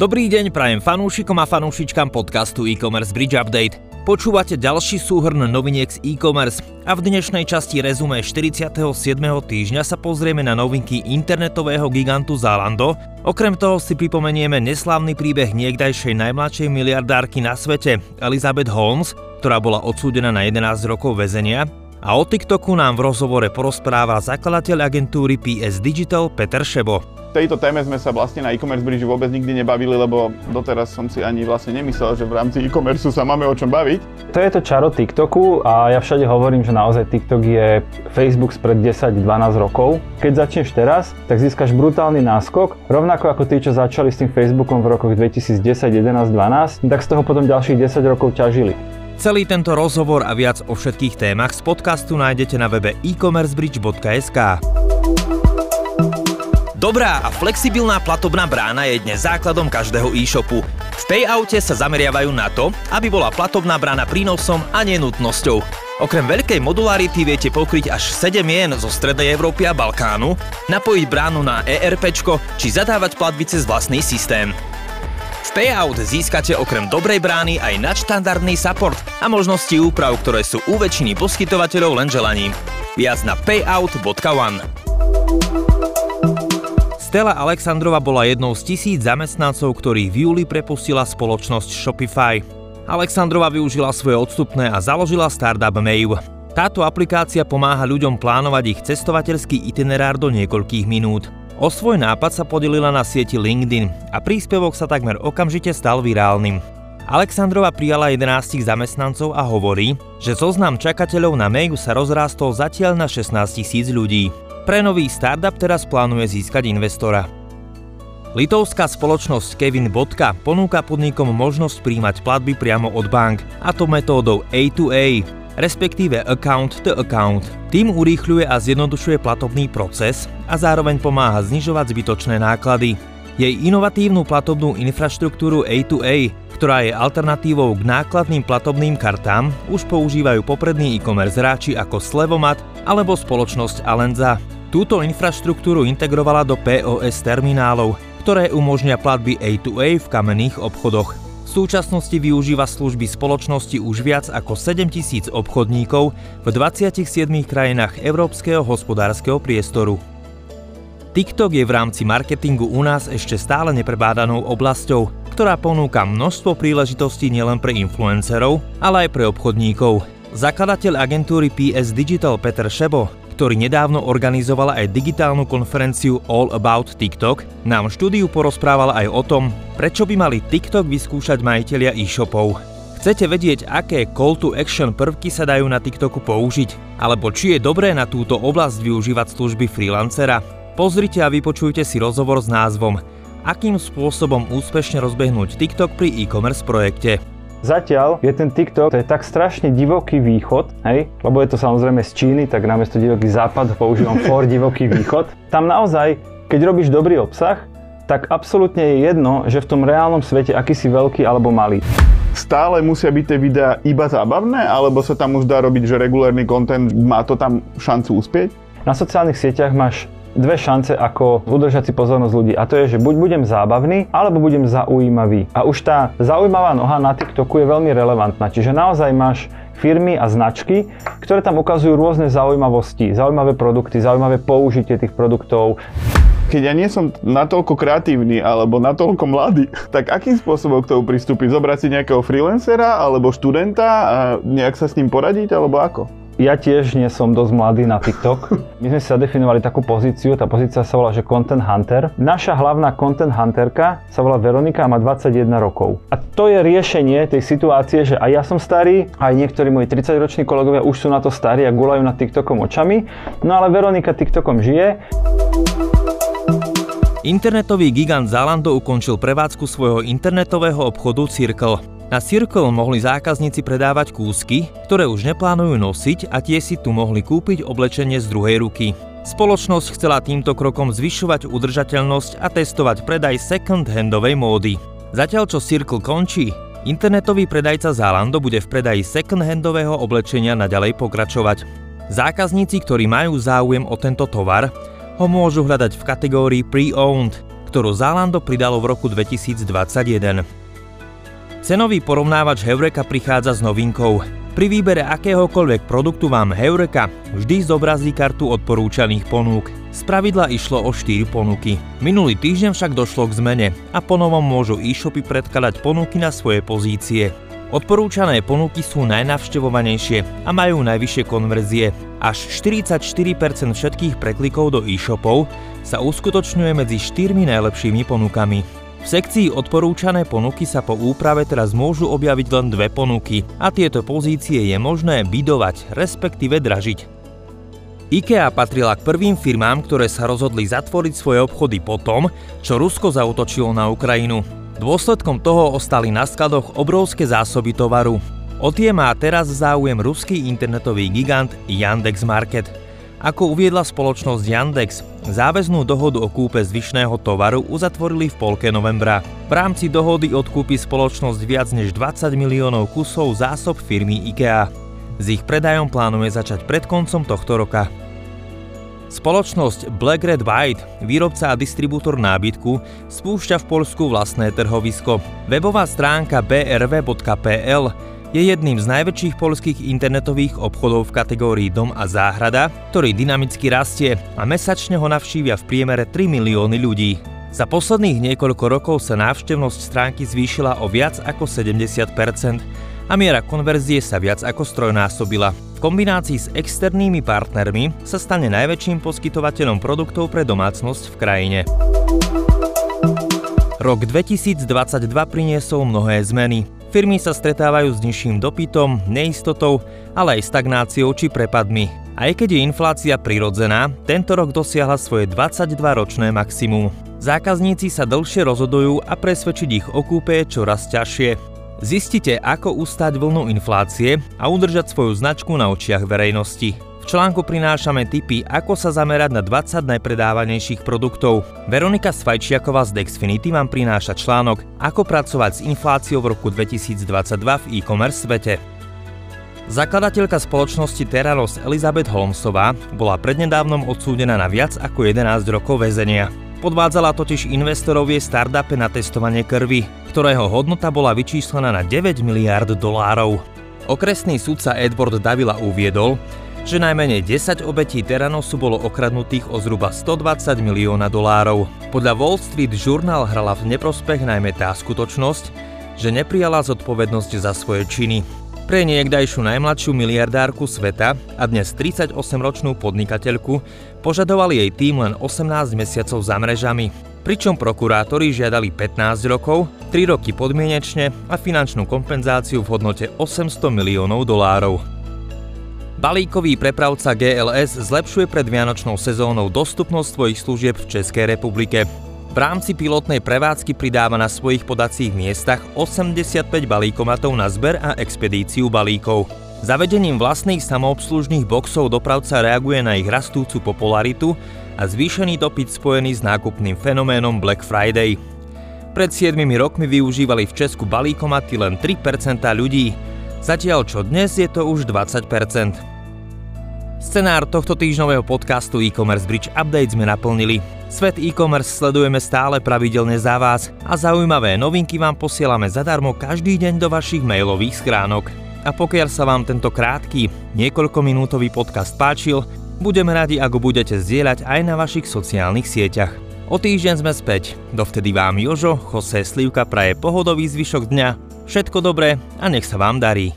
Dobrý deň prajem fanúšikom a fanúšičkám podcastu e-commerce Bridge Update. Počúvate ďalší súhrn noviniek z e-commerce a v dnešnej časti rezume 47. týždňa sa pozrieme na novinky internetového gigantu Zalando. Okrem toho si pripomenieme neslávny príbeh niekdajšej najmladšej miliardárky na svete, Elizabeth Holmes, ktorá bola odsúdená na 11 rokov väzenia a o TikToku nám v rozhovore porozpráva zakladateľ agentúry PS Digital Peter Šebo tejto téme sme sa vlastne na e-commerce bridge vôbec nikdy nebavili, lebo doteraz som si ani vlastne nemyslel, že v rámci e-commerce sa máme o čom baviť. To je to čaro TikToku a ja všade hovorím, že naozaj TikTok je Facebook spred 10-12 rokov. Keď začneš teraz, tak získaš brutálny náskok, rovnako ako tí, čo začali s tým Facebookom v rokoch 2010, 11, 12, tak z toho potom ďalších 10 rokov ťažili. Celý tento rozhovor a viac o všetkých témach z podcastu nájdete na webe e-commercebridge.sk. Dobrá a flexibilná platobná brána je dnes základom každého e-shopu. V payoute sa zameriavajú na to, aby bola platobná brána prínosom a nenutnosťou. Okrem veľkej modularity viete pokryť až 7 mien zo Strednej Európy a Balkánu, napojiť bránu na ERP či zadávať platby cez vlastný systém. V Payout získate okrem dobrej brány aj nadštandardný support a možnosti úprav, ktoré sú u väčšiny poskytovateľov len želaním. Viac na payout.one. Stella Alexandrova bola jednou z tisíc zamestnancov, ktorých v júli prepustila spoločnosť Shopify. Alexandrova využila svoje odstupné a založila startup Mave. Táto aplikácia pomáha ľuďom plánovať ich cestovateľský itinerár do niekoľkých minút. O svoj nápad sa podelila na sieti LinkedIn a príspevok sa takmer okamžite stal virálnym. Alexandrova prijala 11 zamestnancov a hovorí, že zoznam čakateľov na Mayu sa rozrástol zatiaľ na 16 tisíc ľudí. Pre nový startup teraz plánuje získať investora. Litovská spoločnosť Kevin Bodka ponúka podnikom možnosť príjmať platby priamo od bank, a to metódou A2A, respektíve account to account. Tým urýchľuje a zjednodušuje platobný proces a zároveň pomáha znižovať zbytočné náklady. Jej inovatívnu platobnú infraštruktúru A2A, ktorá je alternatívou k nákladným platobným kartám, už používajú poprední e-commerce hráči ako Slevomat alebo spoločnosť Alenza. Túto infraštruktúru integrovala do POS terminálov, ktoré umožňa platby A2A v kamenných obchodoch. V súčasnosti využíva služby spoločnosti už viac ako 7000 obchodníkov v 27 krajinách Európskeho hospodárskeho priestoru. TikTok je v rámci marketingu u nás ešte stále neprebádanou oblasťou, ktorá ponúka množstvo príležitostí nielen pre influencerov, ale aj pre obchodníkov. Zakladateľ agentúry PS Digital Peter Šebo ktorý nedávno organizovala aj digitálnu konferenciu All About TikTok, nám štúdiu porozprával aj o tom, prečo by mali TikTok vyskúšať majiteľia e-shopov. Chcete vedieť, aké call to action prvky sa dajú na TikToku použiť? Alebo či je dobré na túto oblasť využívať služby freelancera? Pozrite a vypočujte si rozhovor s názvom Akým spôsobom úspešne rozbehnúť TikTok pri e-commerce projekte. Zatiaľ je ten TikTok, to je tak strašne divoký východ, hej, lebo je to samozrejme z Číny, tak namiesto divoký západ používam for divoký východ. Tam naozaj, keď robíš dobrý obsah, tak absolútne je jedno, že v tom reálnom svete aký si veľký alebo malý. Stále musia byť tie videá iba zábavné, alebo sa tam už dá robiť, že regulárny content má to tam šancu uspieť? Na sociálnych sieťach máš dve šance, ako udržať si pozornosť ľudí. A to je, že buď budem zábavný, alebo budem zaujímavý. A už tá zaujímavá noha na TikToku je veľmi relevantná. Čiže naozaj máš firmy a značky, ktoré tam ukazujú rôzne zaujímavosti, zaujímavé produkty, zaujímavé použitie tých produktov. Keď ja nie som natoľko kreatívny alebo natoľko mladý, tak akým spôsobom k tomu pristúpiť? Zobrať si nejakého freelancera alebo študenta a nejak sa s ním poradiť alebo ako? Ja tiež nie som dosť mladý na TikTok. My sme si zadefinovali takú pozíciu, tá pozícia sa volá, že Content Hunter. Naša hlavná Content Hunterka sa volá Veronika a má 21 rokov. A to je riešenie tej situácie, že aj ja som starý, aj niektorí moji 30-roční kolegovia už sú na to starí a gulajú na TikTokom očami. No ale Veronika TikTokom žije. Internetový gigant Zalando ukončil prevádzku svojho internetového obchodu Circle. Na Circle mohli zákazníci predávať kúsky, ktoré už neplánujú nosiť a tie si tu mohli kúpiť oblečenie z druhej ruky. Spoločnosť chcela týmto krokom zvyšovať udržateľnosť a testovať predaj second-handovej módy. Zatiaľ čo Circle končí, internetový predajca Zalando bude v predaji second-handového oblečenia naďalej pokračovať. Zákazníci, ktorí majú záujem o tento tovar, ho môžu hľadať v kategórii pre-owned, ktorú Zalando pridalo v roku 2021. Cenový porovnávač Heureka prichádza s novinkou. Pri výbere akéhokoľvek produktu vám Heureka vždy zobrazí kartu odporúčaných ponúk. Z pravidla išlo o 4 ponuky. Minulý týždeň však došlo k zmene a ponovom môžu e-shopy predkladať ponuky na svoje pozície. Odporúčané ponuky sú najnavštevovanejšie a majú najvyššie konverzie. Až 44% všetkých preklikov do e-shopov sa uskutočňuje medzi 4 najlepšími ponukami. V sekcii odporúčané ponuky sa po úprave teraz môžu objaviť len dve ponuky a tieto pozície je možné bidovať, respektíve dražiť. IKEA patrila k prvým firmám, ktoré sa rozhodli zatvoriť svoje obchody po tom, čo Rusko zautočilo na Ukrajinu. Dôsledkom toho ostali na skladoch obrovské zásoby tovaru. O tie má teraz záujem ruský internetový gigant Yandex Market. Ako uviedla spoločnosť Yandex, záväznú dohodu o kúpe zvyšného tovaru uzatvorili v polke novembra. V rámci dohody odkúpi spoločnosť viac než 20 miliónov kusov zásob firmy IKEA. S ich predajom plánuje začať pred koncom tohto roka. Spoločnosť Black Red White, výrobca a distribútor nábytku, spúšťa v Polsku vlastné trhovisko. Webová stránka brv.pl je jedným z najväčších polských internetových obchodov v kategórii dom a záhrada, ktorý dynamicky rastie a mesačne ho navštívia v priemere 3 milióny ľudí. Za posledných niekoľko rokov sa návštevnosť stránky zvýšila o viac ako 70% a miera konverzie sa viac ako strojnásobila. V kombinácii s externými partnermi sa stane najväčším poskytovateľom produktov pre domácnosť v krajine. Rok 2022 priniesol mnohé zmeny. Firmy sa stretávajú s nižším dopytom, neistotou, ale aj stagnáciou či prepadmi. Aj keď je inflácia prirodzená, tento rok dosiahla svoje 22-ročné maximum. Zákazníci sa dlhšie rozhodujú a presvedčiť ich o kúpe je čoraz ťažšie. Zistite, ako ustať vlnu inflácie a udržať svoju značku na očiach verejnosti. Článku prinášame tipy, ako sa zamerať na 20 najpredávanejších produktov. Veronika Svajčiaková z Dexfinity vám prináša článok Ako pracovať s infláciou v roku 2022 v e-commerce svete. Zakladateľka spoločnosti Terranos Elizabeth Holmesová bola prednedávnom odsúdená na viac ako 11 rokov väzenia. Podvádzala totiž investorov jej startupe na testovanie krvi, ktorého hodnota bola vyčíslená na 9 miliárd dolárov. Okresný sudca Edward Davila uviedol, že najmenej 10 obetí Teranosu bolo okradnutých o zhruba 120 milióna dolárov. Podľa Wall Street Journal hrala v neprospech najmä tá skutočnosť, že neprijala zodpovednosť za svoje činy. Pre niekdajšiu najmladšiu miliardárku sveta a dnes 38-ročnú podnikateľku požadovali jej tým len 18 mesiacov za mrežami, pričom prokurátori žiadali 15 rokov, 3 roky podmienečne a finančnú kompenzáciu v hodnote 800 miliónov dolárov. Balíkový prepravca GLS zlepšuje pred vianočnou sezónou dostupnosť svojich služieb v Českej republike. V rámci pilotnej prevádzky pridáva na svojich podacích miestach 85 balíkomatov na zber a expedíciu balíkov. Zavedením vlastných samoobslužných boxov dopravca reaguje na ich rastúcu popularitu a zvýšený dopyt spojený s nákupným fenoménom Black Friday. Pred 7 rokmi využívali v Česku balíkomaty len 3% ľudí, zatiaľ čo dnes je to už 20%. Scenár tohto týždňového podcastu e-commerce Bridge Update sme naplnili. Svet e-commerce sledujeme stále pravidelne za vás a zaujímavé novinky vám posielame zadarmo každý deň do vašich mailových schránok. A pokiaľ sa vám tento krátky, niekoľkominútový podcast páčil, budeme radi, ako budete zdieľať aj na vašich sociálnych sieťach. O týždeň sme späť. Dovtedy vám Jožo, Jose Slivka praje pohodový zvyšok dňa, všetko dobré a nech sa vám darí.